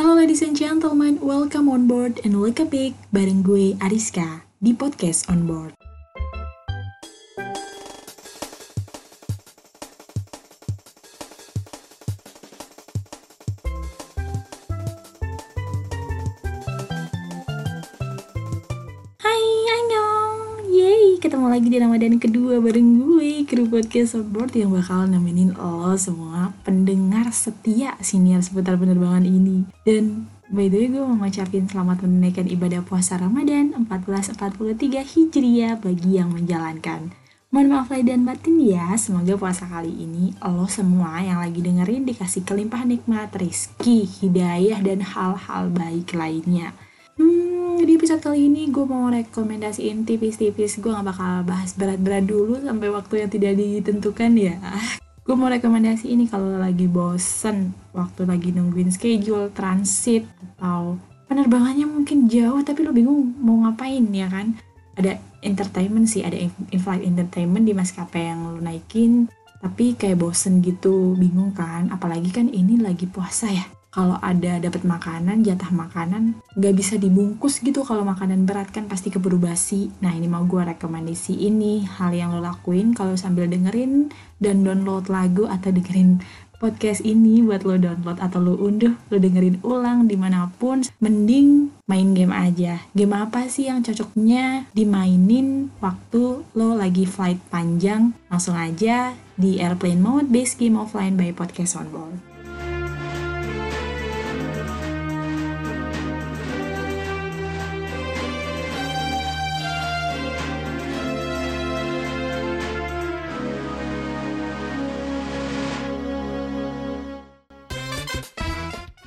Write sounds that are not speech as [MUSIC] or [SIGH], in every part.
Halo ladies and gentlemen, welcome on board and look a big bareng gue Ariska di podcast on board. Hai, annyeong! Yeay, ketemu lagi di Ramadan kedua bareng podcast board yang bakal nemenin lo semua pendengar setia senior seputar penerbangan ini. Dan by the way gue mau ngucapin selamat menunaikan ibadah puasa Ramadan 1443 Hijriah bagi yang menjalankan. Mohon maaf lahir dan batin ya, semoga puasa kali ini lo semua yang lagi dengerin dikasih kelimpahan nikmat, rizki, hidayah, dan hal-hal baik lainnya. Di episode kali ini gue mau rekomendasiin tipis-tipis, gue gak bakal bahas berat-berat dulu sampai waktu yang tidak ditentukan ya. [LAUGHS] Gue mau rekomendasi ini kalau lagi bosen, waktu lagi nungguin schedule, transit, atau penerbangannya mungkin jauh tapi lo bingung mau ngapain ya kan? Ada entertainment sih ada in-flight entertainment di maskapai yang lo naikin tapi kayak bosen gitu bingung kan? Apalagi kan ini lagi puasa ya kalau ada dapat makanan jatah makanan nggak bisa dibungkus gitu kalau makanan berat kan pasti keburu basi nah ini mau gue rekomendasi ini hal yang lo lakuin kalau sambil dengerin dan download lagu atau dengerin podcast ini buat lo download atau lo unduh, lo dengerin ulang di mana pun, mending main game aja. Game apa sih yang cocoknya dimainin waktu lo lagi flight panjang? Langsung aja di airplane mode base game offline by podcast on board.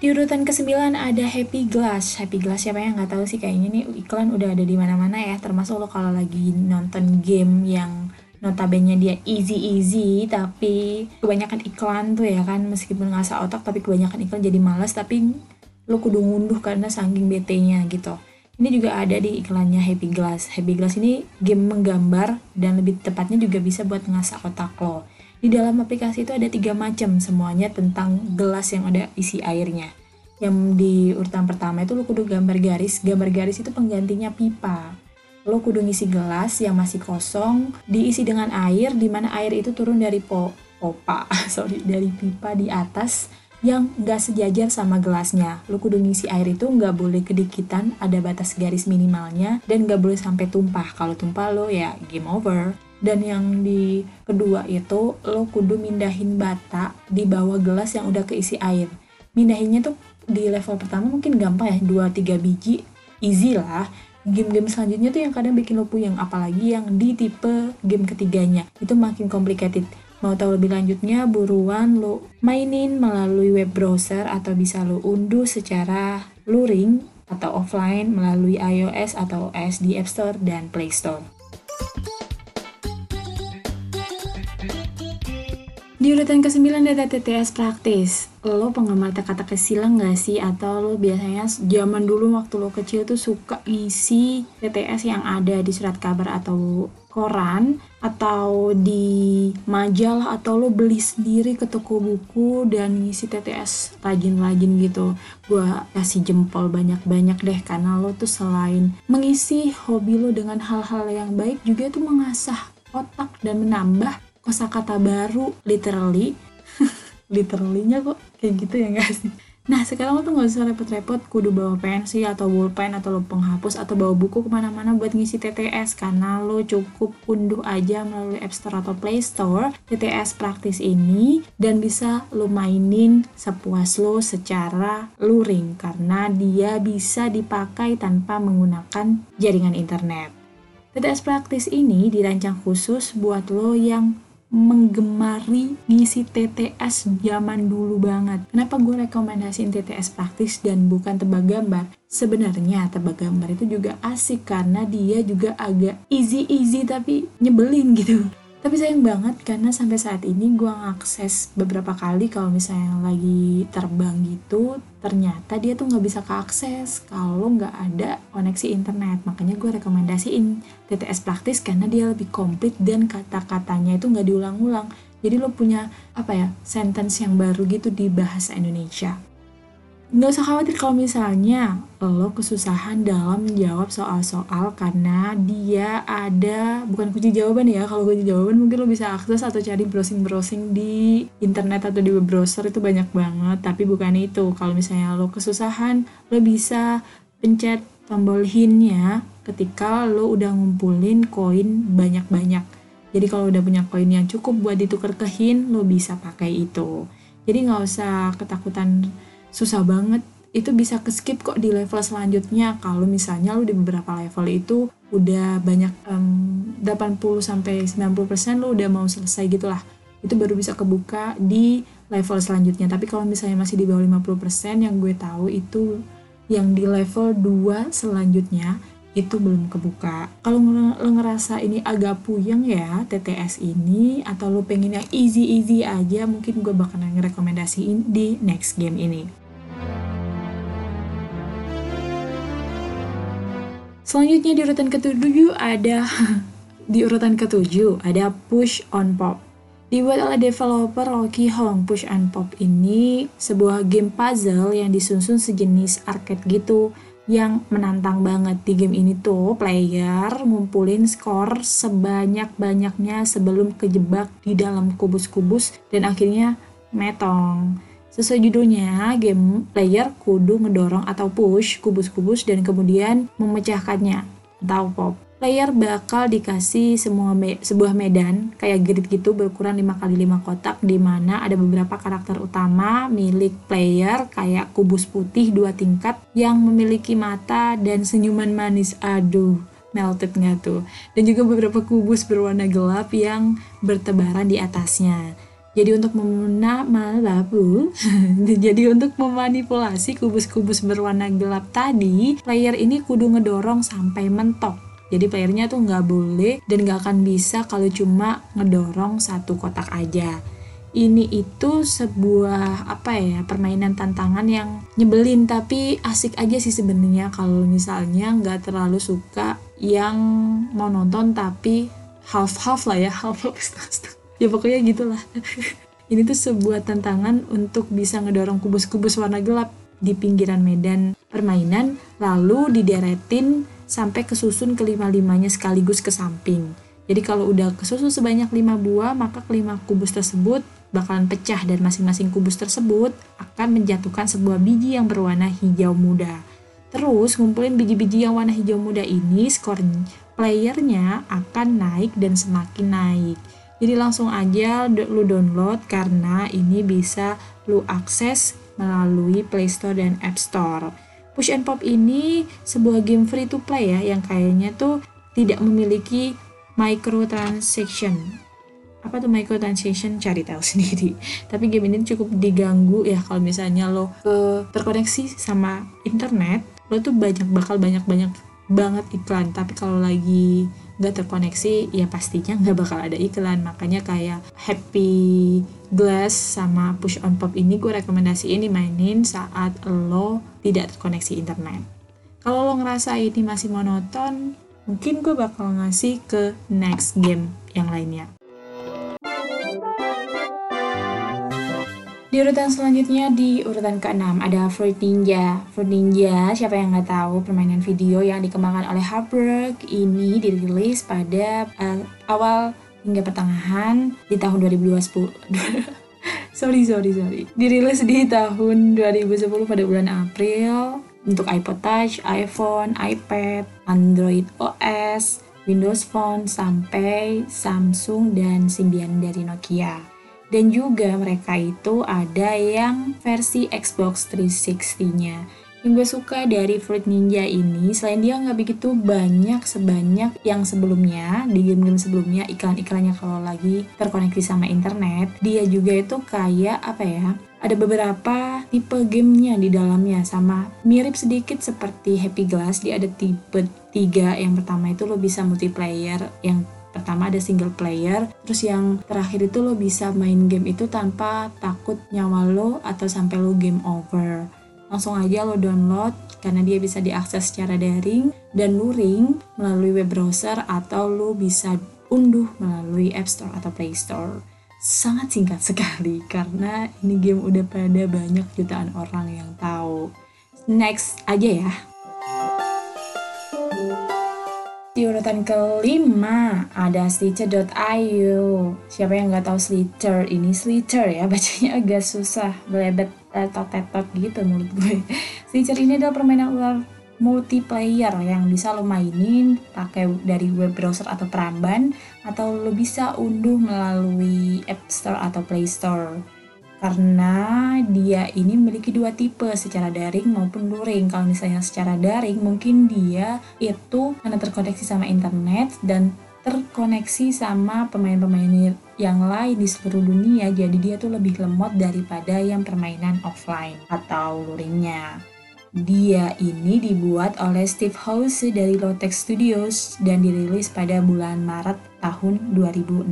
Di urutan ke-9 ada Happy Glass. Happy Glass siapa yang nggak tahu sih kayaknya nih iklan udah ada di mana-mana ya. Termasuk lo kalau lagi nonton game yang notabene dia easy easy tapi kebanyakan iklan tuh ya kan meskipun ngasah otak tapi kebanyakan iklan jadi malas tapi lo kudu ngunduh karena saking BT-nya gitu. Ini juga ada di iklannya Happy Glass. Happy Glass ini game menggambar dan lebih tepatnya juga bisa buat ngasah otak lo. Di dalam aplikasi itu ada tiga macam semuanya tentang gelas yang ada isi airnya. Yang di urutan pertama itu lo kudu gambar garis. Gambar garis itu penggantinya pipa. Lo kudu ngisi gelas yang masih kosong, diisi dengan air, di mana air itu turun dari po popa, [LAUGHS] sorry, dari pipa di atas yang gak sejajar sama gelasnya. Lo kudu ngisi air itu nggak boleh kedikitan, ada batas garis minimalnya, dan nggak boleh sampai tumpah. Kalau tumpah lo ya game over dan yang di kedua itu lo kudu mindahin bata di bawah gelas yang udah keisi air. Mindahinnya tuh di level pertama mungkin gampang ya 2-3 biji easy lah. Game-game selanjutnya tuh yang kadang bikin lo puyeng apalagi yang di tipe game ketiganya. Itu makin complicated. Mau tahu lebih lanjutnya buruan lo mainin melalui web browser atau bisa lo unduh secara luring atau offline melalui iOS atau OS di App Store dan Play Store Di urutan ke-9 ada TTS praktis. Lo penggemar teka-teki silang gak sih? Atau lo biasanya zaman dulu waktu lo kecil tuh suka ngisi TTS yang ada di surat kabar atau koran atau di majalah atau lo beli sendiri ke toko buku dan ngisi TTS rajin-rajin gitu gue kasih jempol banyak-banyak deh karena lo tuh selain mengisi hobi lo dengan hal-hal yang baik juga tuh mengasah otak dan menambah kosakata baru literally. [LAUGHS] Literally-nya kok kayak gitu ya guys nah sekarang lo tuh gak usah repot-repot kudu bawa pensil atau pulpen atau lo penghapus atau bawa buku ke mana-mana buat ngisi TTS karena lo cukup unduh aja melalui App Store atau Play Store TTS praktis ini dan bisa lo mainin sepuas lo secara luring. Karena dia bisa dipakai tanpa menggunakan jaringan internet. TTS praktis ini dirancang khusus buat lo yang menggemari ngisi TTS zaman dulu banget. Kenapa gue rekomendasiin TTS praktis dan bukan tebak gambar? Sebenarnya tebak gambar itu juga asik karena dia juga agak easy-easy tapi nyebelin gitu. Tapi sayang banget karena sampai saat ini gue ngakses beberapa kali kalau misalnya lagi terbang gitu, ternyata dia tuh nggak bisa keakses kalau nggak ada koneksi internet. Makanya gue rekomendasiin TTS praktis karena dia lebih komplit dan kata-katanya itu nggak diulang-ulang. Jadi lo punya apa ya sentence yang baru gitu di bahasa Indonesia. Nggak usah khawatir kalau misalnya lo kesusahan dalam menjawab soal-soal karena dia ada bukan kunci jawaban ya kalau kunci jawaban mungkin lo bisa akses atau cari browsing-browsing di internet atau di web browser itu banyak banget. Tapi bukan itu kalau misalnya lo kesusahan lo bisa pencet tombol hintnya ketika lo udah ngumpulin koin banyak-banyak. Jadi kalau udah punya koin yang cukup buat ditukar ke hint lo bisa pakai itu. Jadi nggak usah ketakutan susah banget itu bisa ke skip kok di level selanjutnya kalau misalnya lu di beberapa level itu udah banyak um, 80 sampai 90% lu udah mau selesai gitulah itu baru bisa kebuka di level selanjutnya tapi kalau misalnya masih di bawah 50% yang gue tahu itu yang di level 2 selanjutnya itu belum kebuka. Kalau lo ngerasa ini agak puyeng ya TTS ini atau lo pengen yang easy-easy aja mungkin gue bakalan ngerekomendasiin di next game ini. Selanjutnya di urutan ketujuh ada [LAUGHS] di urutan ketujuh ada Push on Pop. Dibuat oleh developer Loki Hong, Push on Pop ini sebuah game puzzle yang disusun sejenis arcade gitu yang menantang banget di game ini tuh player ngumpulin skor sebanyak-banyaknya sebelum kejebak di dalam kubus-kubus dan akhirnya metong. Sesuai judulnya, game player kudu ngedorong atau push kubus-kubus dan kemudian memecahkannya atau pop. Player bakal dikasih semua me sebuah medan kayak grid gitu berukuran 5 kali 5 kotak di mana ada beberapa karakter utama milik player kayak kubus putih dua tingkat yang memiliki mata dan senyuman manis. Aduh, melted nggak tuh? Dan juga beberapa kubus berwarna gelap yang bertebaran di atasnya. Jadi untuk memanapu, [LAUGHS] jadi untuk memanipulasi kubus-kubus berwarna gelap tadi, player ini kudu ngedorong sampai mentok. Jadi playernya tuh nggak boleh dan nggak akan bisa kalau cuma ngedorong satu kotak aja. Ini itu sebuah apa ya permainan tantangan yang nyebelin tapi asik aja sih sebenarnya kalau misalnya nggak terlalu suka yang mau nonton tapi half half lah ya [LAUGHS] half half ya pokoknya gitulah. [LAUGHS] Ini tuh sebuah tantangan untuk bisa ngedorong kubus-kubus warna gelap di pinggiran medan permainan lalu dideretin sampai kesusun kelima-limanya sekaligus ke samping. Jadi kalau udah kesusun sebanyak lima buah maka kelima kubus tersebut bakalan pecah dan masing-masing kubus tersebut akan menjatuhkan sebuah biji yang berwarna hijau muda. Terus ngumpulin biji-biji yang warna hijau muda ini skor playernya akan naik dan semakin naik. Jadi langsung aja lu download karena ini bisa lu akses melalui Play Store dan App Store. Push and Pop ini sebuah game free to play ya yang kayaknya tuh tidak memiliki microtransaction. Apa tuh microtransaction? Cari tahu [LAUGHS] sendiri. Tapi game ini cukup diganggu ya kalau misalnya lo uh, terkoneksi sama internet, lo tuh banyak bakal banyak-banyak banget iklan. Tapi kalau lagi nggak terkoneksi ya pastinya nggak bakal ada iklan. Makanya kayak Happy Glass sama Push on Pop ini gue rekomendasiin dimainin saat lo tidak terkoneksi internet. Kalau lo ngerasa ini masih monoton mungkin gue bakal ngasih ke next game yang lainnya Di urutan selanjutnya di urutan ke-6 ada Fruit Ninja. Fruit Ninja, siapa yang nggak tahu permainan video yang dikembangkan oleh Harburg ini dirilis pada uh, awal hingga pertengahan di tahun 2020. [LAUGHS] sorry, sorry, sorry. Dirilis di tahun 2010 pada bulan April untuk iPod Touch, iPhone, iPad, Android OS, Windows Phone, sampai Samsung dan Symbian dari Nokia dan juga mereka itu ada yang versi Xbox 360-nya. Yang gue suka dari Fruit Ninja ini, selain dia nggak begitu banyak sebanyak yang sebelumnya, di game-game sebelumnya, iklan-iklannya kalau lagi terkoneksi sama internet, dia juga itu kayak apa ya, ada beberapa tipe gamenya di dalamnya sama mirip sedikit seperti Happy Glass dia ada tipe tiga yang pertama itu lo bisa multiplayer yang pertama ada single player terus yang terakhir itu lo bisa main game itu tanpa takut nyawa lo atau sampai lo game over langsung aja lo download karena dia bisa diakses secara daring dan luring melalui web browser atau lo bisa unduh melalui App Store atau Play Store sangat singkat [LAUGHS] sekali karena ini game udah pada banyak jutaan orang yang tahu. Next aja ya. Di urutan kelima ada Slither.io. Siapa yang nggak tahu Slither? Ini Slither ya, [LAUGHS] bacanya agak susah, belebet, tetot-tetot gitu menurut gue. [LAUGHS] Slither ini adalah permainan ular multiplayer yang bisa lo mainin pakai dari web browser atau peramban atau lo bisa unduh melalui App Store atau Play Store karena dia ini memiliki dua tipe secara daring maupun luring. Kalau misalnya secara daring mungkin dia itu karena terkoneksi sama internet dan terkoneksi sama pemain-pemain yang lain di seluruh dunia. Jadi dia tuh lebih lemot daripada yang permainan offline atau luringnya dia ini dibuat oleh Steve House dari Lotex Studios dan dirilis pada bulan Maret tahun 2016.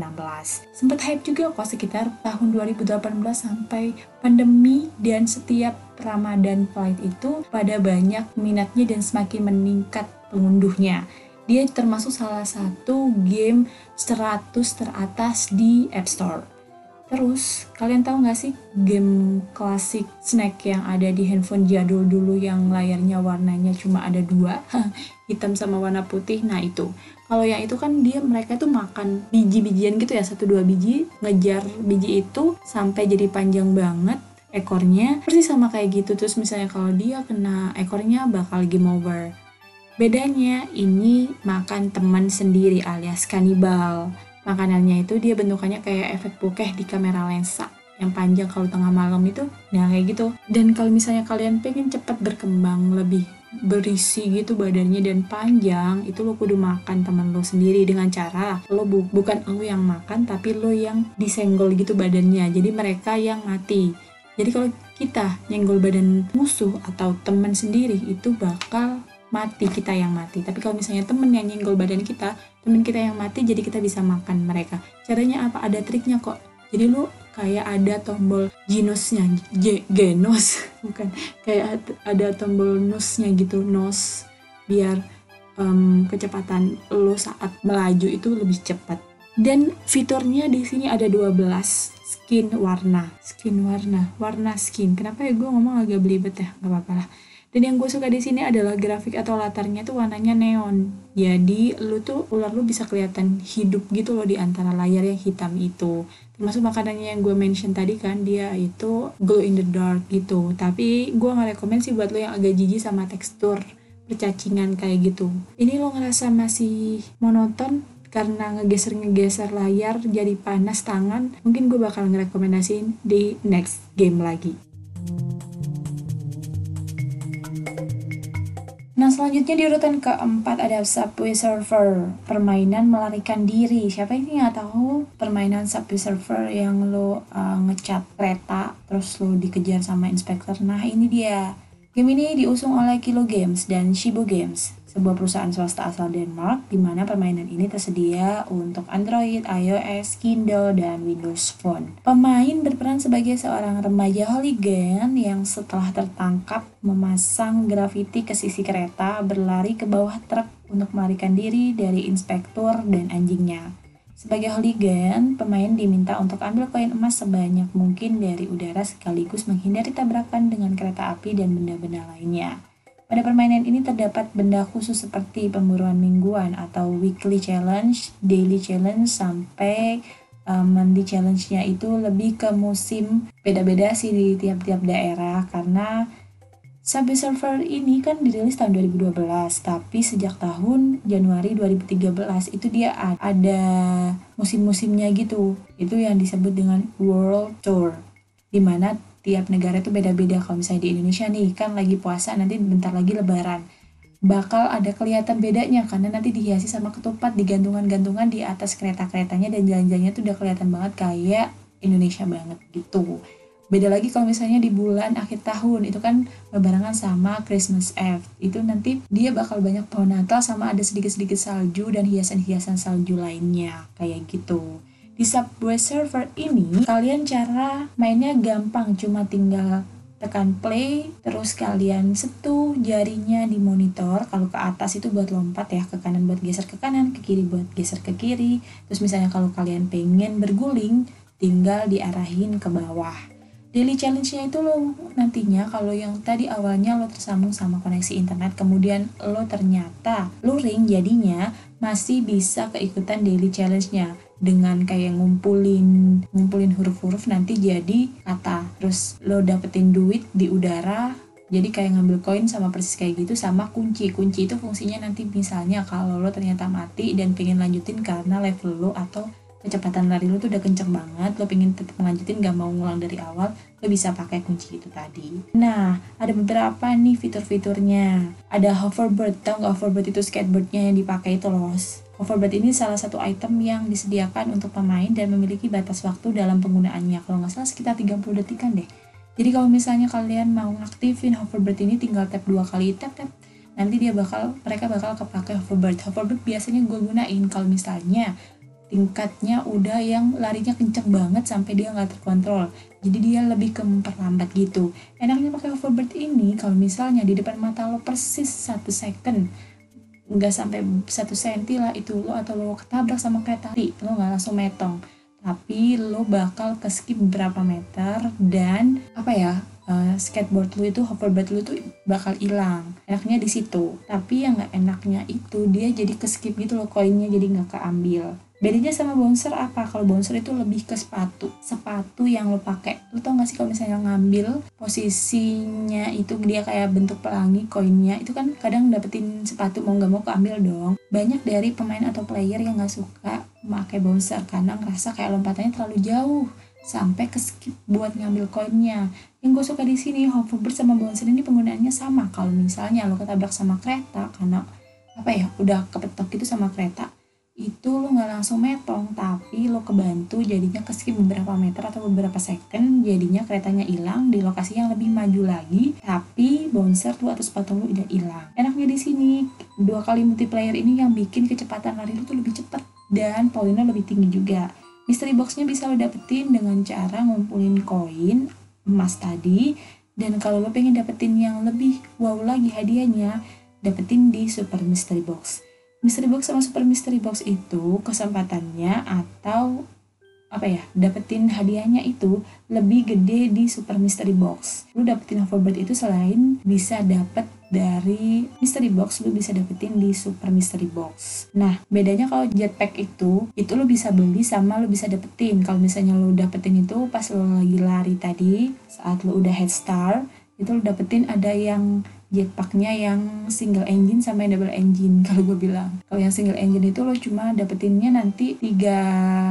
Sempat hype juga kok sekitar tahun 2018 sampai pandemi dan setiap Ramadan Flight itu pada banyak minatnya dan semakin meningkat pengunduhnya. Dia termasuk salah satu game 100 teratas di App Store. Terus, kalian tahu nggak sih game klasik snack yang ada di handphone jadul dulu yang layarnya warnanya cuma ada dua, [LAUGHS] hitam sama warna putih? Nah itu. Kalau yang itu kan dia mereka tuh makan biji-bijian gitu ya, satu dua biji, ngejar biji itu sampai jadi panjang banget ekornya. Persis sama kayak gitu. Terus misalnya kalau dia kena ekornya bakal game over. Bedanya ini makan teman sendiri alias kanibal makanannya itu dia bentukannya kayak efek bokeh di kamera lensa yang panjang kalau tengah malam itu. Nah kayak gitu. Dan kalau misalnya kalian pengen cepat berkembang lebih berisi gitu badannya dan panjang itu lo kudu makan teman lo sendiri dengan cara lo bu bukan lo yang makan tapi lo yang disenggol gitu badannya. Jadi mereka yang mati. Jadi kalau kita nyenggol badan musuh atau teman sendiri itu bakal mati kita yang mati. Tapi kalau misalnya temen yang nyenggol badan kita temen kita yang mati jadi kita bisa makan mereka. Caranya apa? Ada triknya kok. Jadi lu kayak ada tombol genusnya genos [LAUGHS] bukan. Kayak ada tombol nosnya gitu nos biar um, kecepatan lo saat melaju itu lebih cepat. Dan fiturnya di sini ada 12 skin warna. Skin warna. Warna skin. Kenapa ya? Gue ngomong agak belibet ya? Nggak apa-apa lah dan yang gue suka di sini adalah grafik atau latarnya tuh warnanya neon. Jadi lu tuh ular lu bisa kelihatan hidup gitu loh di antara layar yang hitam itu. Termasuk makanannya yang gue mention tadi kan dia itu glow in the dark gitu. Tapi gue nggak rekomend sih buat lo yang agak jijik sama tekstur percacingan kayak gitu. Ini lo ngerasa masih monoton karena ngegeser-ngegeser layar jadi panas tangan, mungkin gue bakal ngerekomendasiin di next game lagi. Nah selanjutnya di urutan keempat ada Subway Surfer Permainan melarikan diri. Siapa ini? Nggak tahu. Permainan Subway Surfer yang lo uh, ngecat kereta Terus lo dikejar sama inspektor Nah ini dia. Game ini diusung oleh Kilo Games dan Shibu Games sebuah perusahaan swasta asal Denmark di mana permainan ini tersedia untuk Android, iOS, Kindle, dan Windows Phone. Pemain berperan sebagai seorang remaja hooligan yang setelah tertangkap memasang grafiti ke sisi kereta berlari ke bawah truk untuk melarikan diri dari inspektur dan anjingnya. Sebagai hooligan, pemain diminta untuk ambil koin emas sebanyak mungkin dari udara sekaligus menghindari tabrakan dengan kereta api dan benda-benda lainnya. Pada permainan ini terdapat benda khusus seperti pemburuan mingguan atau weekly challenge, daily challenge, sampai um, monthly challenge-nya itu lebih ke musim beda-beda sih di tiap-tiap daerah. Karena Subway Surfer ini kan dirilis tahun 2012 tapi sejak tahun Januari 2013 itu dia ada musim-musimnya gitu. Itu yang disebut dengan World Tour di mana tiap negara itu beda-beda. Kalau misalnya di Indonesia nih kan lagi puasa nanti bentar lagi lebaran. Bakal ada kelihatan bedanya karena nanti dihiasi sama ketupat di gantungan-gantungan di atas kereta-keretanya dan jalan-jalannya tuh udah kelihatan banget kayak Indonesia banget gitu. Beda lagi kalau misalnya di bulan akhir tahun itu kan berbarengan sama Christmas Eve. Itu nanti dia bakal banyak pohon Natal sama ada sedikit-sedikit salju dan hiasan-hiasan salju lainnya kayak gitu di Subway Surfer ini, kalian cara mainnya gampang, cuma tinggal tekan play, terus kalian setu jarinya di monitor. Kalau ke atas itu buat lompat ya, ke kanan buat geser ke kanan, ke kiri buat geser ke kiri. Terus misalnya kalau kalian pengen berguling, tinggal diarahin ke bawah. Daily challenge-nya itu lo nantinya kalau yang tadi awalnya lo tersambung sama koneksi internet kemudian lo ternyata luring jadinya masih bisa keikutan daily challenge-nya dengan kayak ngumpulin ngumpulin huruf-huruf nanti jadi kata. Terus lo dapetin duit di udara jadi kayak ngambil koin sama persis kayak gitu sama kunci. Kunci itu fungsinya nanti misalnya kalau lo ternyata mati dan pengen lanjutin karena level lo atau kecepatan lari lu tuh udah kenceng banget lo pengen tetap melanjutin gak mau ngulang dari awal lo bisa pakai kunci itu tadi. Nah ada beberapa nih fitur-fiturnya. Ada hoverboard. Tau gak hoverboard itu skateboardnya yang dipakai itu loh hoverboard ini salah satu item yang disediakan untuk pemain dan memiliki batas waktu dalam penggunaannya. Kalau nggak salah sekitar 30 detikan deh. Jadi kalau misalnya kalian mau ngaktifin hoverboard ini tinggal tap dua kali tap tap. Nanti dia bakal mereka bakal kepake hoverboard hoverboard biasanya gue gunain kalau misalnya tingkatnya udah yang larinya kenceng banget sampai dia nggak terkontrol. Jadi dia lebih ke memperlambat gitu. Enaknya pakai hoverboard ini kalau misalnya di depan mata lo persis satu second nggak sampai satu senti lah itu lo atau lo ketabrak sama kereta api lo nggak langsung metong. Tapi lo bakal ke skip beberapa meter dan apa ya uh, skateboard lo itu hoverboard lo itu bakal hilang. Enaknya di situ. Tapi yang nggak enaknya itu dia jadi ke skip gitu lo koinnya jadi nggak keambil bedanya sama bouncer apa? Kalau bouncer itu lebih ke sepatu. Sepatu yang lo pakai. Lo tau gak sih kalau misalnya ngambil posisinya itu dia kayak bentuk pelangi koinnya itu kan kadang dapetin sepatu mau nggak mau keambil dong. Banyak dari pemain atau player yang nggak suka pakai bouncer karena ngerasa kayak lompatannya terlalu jauh sampai ke skip buat ngambil koinnya. Yang gue suka di sini hoverboard sama bouncer ini penggunaannya sama. Kalau misalnya lo ketabrak sama kereta karena apa ya udah kepetok gitu sama kereta itu lo nggak langsung metong tapi lo kebantu jadinya keskip beberapa meter atau beberapa second jadinya keretanya hilang di lokasi yang lebih maju lagi tapi bouncer tuh atau sepatu lo udah hilang. Enaknya di sini dua kali multiplayer ini yang bikin kecepatan lari lo tuh lebih cepat dan poinnya lebih tinggi juga. Mystery boxnya bisa lo dapetin dengan cara ngumpulin koin emas tadi dan kalau lo pengen dapetin yang lebih wow lagi hadiahnya dapetin di super mystery box mystery box sama super mystery box itu kesempatannya atau apa ya dapetin hadiahnya itu lebih gede di super mystery box. Lu dapetin hoverboard itu selain bisa dapet dari mystery box lu bisa dapetin di super mystery box. Nah bedanya kalau jetpack itu itu lu bisa beli sama lu bisa dapetin. Kalau misalnya lu dapetin itu pas lu lagi lari tadi saat lu udah head start itu lu dapetin ada yang jetpacknya yang single engine sama yang double engine [LAUGHS] kalau gue bilang. Kalau yang single engine itu lo cuma dapetinnya nanti tiga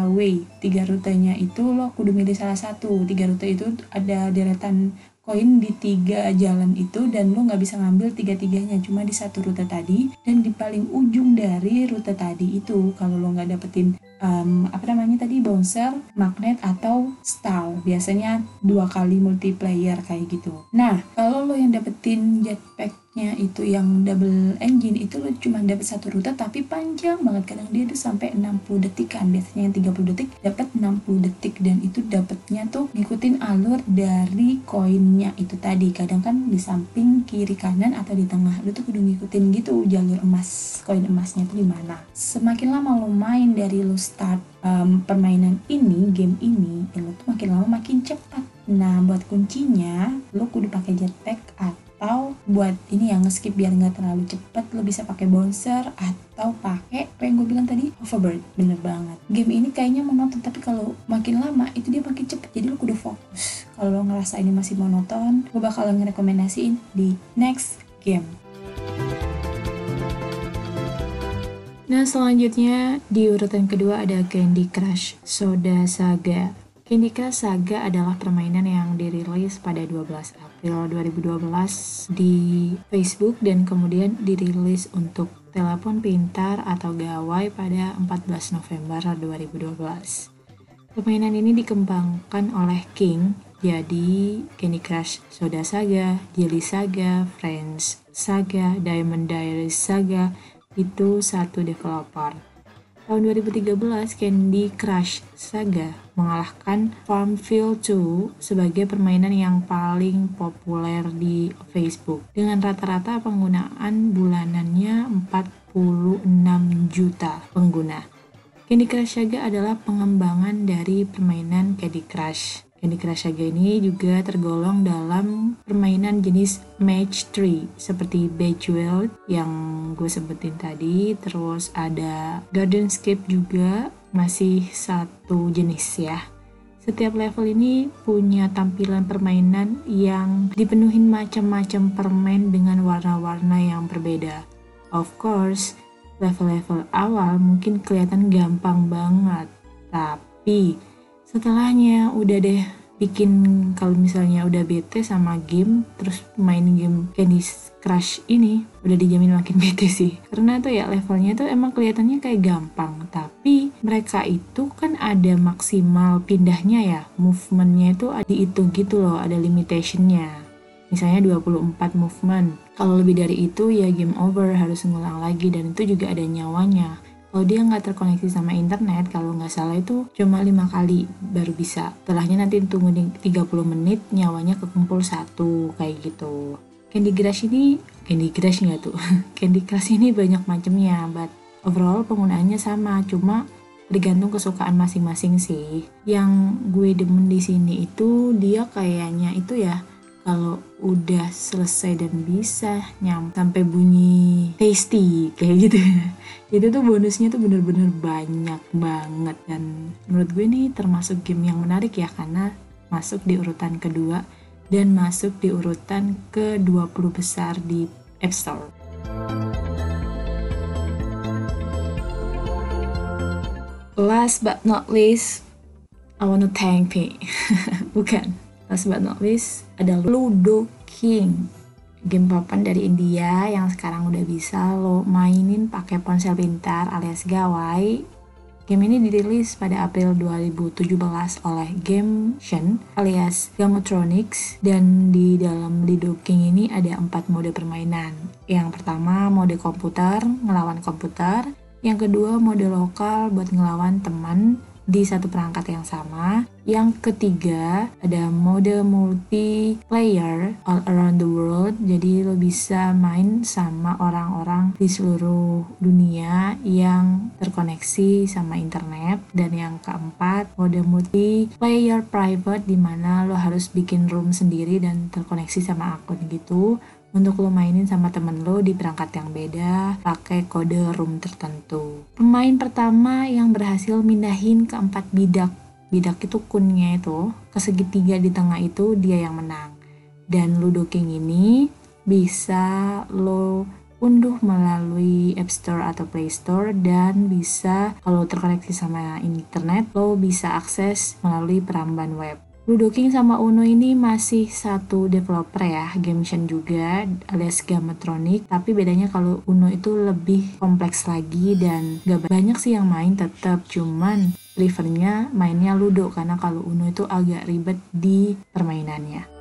way tiga rutenya itu lo kudu milih salah satu. Tiga rute itu ada deretan koin di tiga jalan itu dan lo nggak bisa ngambil tiga-tiganya cuma di satu rute tadi dan di paling ujung dari rute tadi itu kalau lo nggak dapetin um, apa namanya tadi bouncer, magnet atau stall. Biasanya dua kali multiplayer kayak gitu. Nah, kalau lo yang dapetin itu yang double engine itu lo cuma dapet satu rute tapi panjang banget. Kadang dia tuh sampai 60 detik kan biasanya yang 30 detik dapat 60 detik. Dan itu dapetnya tuh ngikutin alur dari koinnya itu tadi. Kadang kan di samping kiri kanan atau di tengah lo tuh kudu ngikutin gitu jalur emas koin emasnya tuh di mana semakin lama lo main dari lo start um, permainan ini, game ini, ya lo tuh makin lama makin cepat. Nah, buat kuncinya, lo kudu pakai jetpack atau buat ini yang skip biar nggak terlalu cepet, lo bisa pakai bouncer atau pakai apa yang gue bilang tadi hoverboard. Bener banget. Game ini kayaknya monoton, tapi kalau makin lama itu dia makin cepet, jadi lo kudu fokus. Kalau lo ngerasa ini masih monoton, gue bakal ngerekomendasiin di next game. Nah selanjutnya di urutan kedua ada Candy Crush Soda Saga. Candy Crush Saga adalah permainan yang dirilis pada 12 April 2012 di Facebook dan kemudian dirilis untuk telepon pintar atau gawai pada 14 November 2012. Permainan ini dikembangkan oleh King, jadi Candy Crush Soda Saga, Jelly Saga, Friends Saga, Diamond Diaries Saga, itu satu developer. Tahun 2013, Candy Crush Saga mengalahkan Farmville 2 sebagai permainan yang paling populer di Facebook dengan rata-rata penggunaan bulanannya 46 juta pengguna. Candy Crush Saga adalah pengembangan dari permainan Candy Crush. Candy Crush Saga ini juga tergolong dalam permainan jenis match 3 seperti Bejeweled yang gue sebutin tadi, terus ada Gardenscape juga masih satu jenis ya. Setiap level ini punya tampilan permainan yang dipenuhi macam-macam permen dengan warna-warna yang berbeda. Of course, level-level awal mungkin kelihatan gampang banget, tapi setelahnya udah deh bikin kalau misalnya udah bete sama game terus main game Candy Crush ini udah dijamin makin [LAUGHS] bete sih. Karena tuh ya levelnya tuh emang kelihatannya kayak gampang tapi mereka itu kan ada maksimal pindahnya ya. Movementnya itu dihitung gitu loh ada limitationnya. Misalnya 24 movement. Kalau lebih dari itu ya game over harus ngulang lagi dan itu juga ada nyawanya kalau dia nggak terkoneksi sama internet, kalau nggak salah itu cuma lima kali baru bisa. Setelahnya nanti tunggu 30 menit nyawanya kekumpul satu kayak gitu. Candy Crush ini Candy Crush nggak tuh? [LAUGHS] Candy Crush ini banyak macamnya, but overall penggunaannya sama, cuma tergantung kesukaan masing-masing sih. Yang gue demen di sini itu dia kayaknya itu ya kalau udah selesai dan bisa nyam sampai bunyi tasty kayak gitu itu tuh bonusnya tuh bener-bener banyak banget dan menurut gue ini termasuk game yang menarik ya karena masuk di urutan kedua dan masuk di urutan ke 20 besar di App Store. Last but not least, I wanna thank me. [LAUGHS] Bukan last but not least ada Ludo King game papan dari India yang sekarang udah bisa lo mainin pakai ponsel pintar alias gawai Game ini dirilis pada April 2017 oleh Gameshen alias Gamotronics dan di dalam Ludo King ini ada empat mode permainan. Yang pertama mode komputer, ngelawan komputer. Yang kedua mode lokal buat ngelawan teman di satu perangkat yang sama. Yang ketiga, ada mode multiplayer all around the world. Jadi lo bisa main sama orang-orang di seluruh dunia yang terkoneksi sama internet. Dan yang keempat, mode multiplayer private di mana lo harus bikin room sendiri dan terkoneksi sama akun gitu untuk lo mainin sama temen lo di perangkat yang beda pakai kode room tertentu. Pemain pertama yang berhasil mindahin ke empat bidak, bidak itu kunnya itu, ke segitiga di tengah itu dia yang menang. Dan Ludo King ini bisa lo unduh melalui App Store atau Play Store dan bisa kalau terkoneksi sama internet lo bisa akses melalui peramban web. Ludo King sama Uno ini masih satu developer ya, Gameshen juga alias Gamatronic. Tapi bedanya kalau Uno itu lebih kompleks lagi dan gak banyak sih yang main tetap. Cuman prefernya mainnya Ludo karena kalau Uno itu agak ribet di permainannya.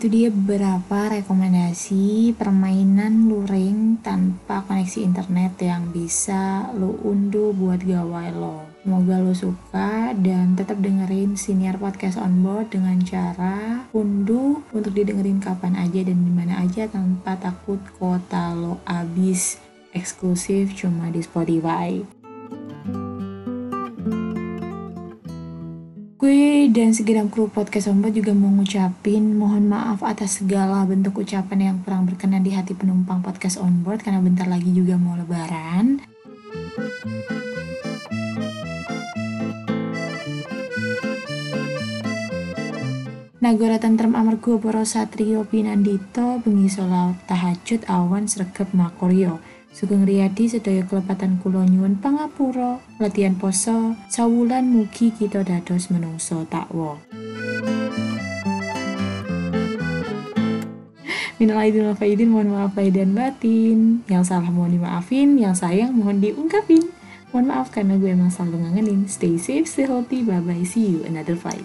Itu dia beberapa rekomendasi permainan luring tanpa koneksi internet yang bisa lo unduh buat gawai lo. Semoga lo suka dan tetap dengerin senior podcast on board dengan cara unduh untuk didengerin kapan aja dan di mana aja tanpa takut kota lo abis eksklusif cuma di Spotify. Dan segenap kru podcast Ombak juga mau ngucapin mohon maaf atas segala bentuk ucapan yang kurang berkenan di hati penumpang podcast onboard karena bentar lagi juga mau lebaran. Nagora tentrem amargo poro satrio pinandito bengi tahajud awan sregep makoryo. Sugeng Riyadi sedaya kelepatan kula nyuwun pangapura, latihan poso, sawulan mugi kita dados menungso takwa. Minal aidin wal faidin, mohon maaf lahir dan batin. Yang salah mohon dimaafin, yang sayang mohon diungkapin. Mohon maaf karena gue emang selalu ngangenin. Stay safe, stay healthy, bye-bye, see you another fight.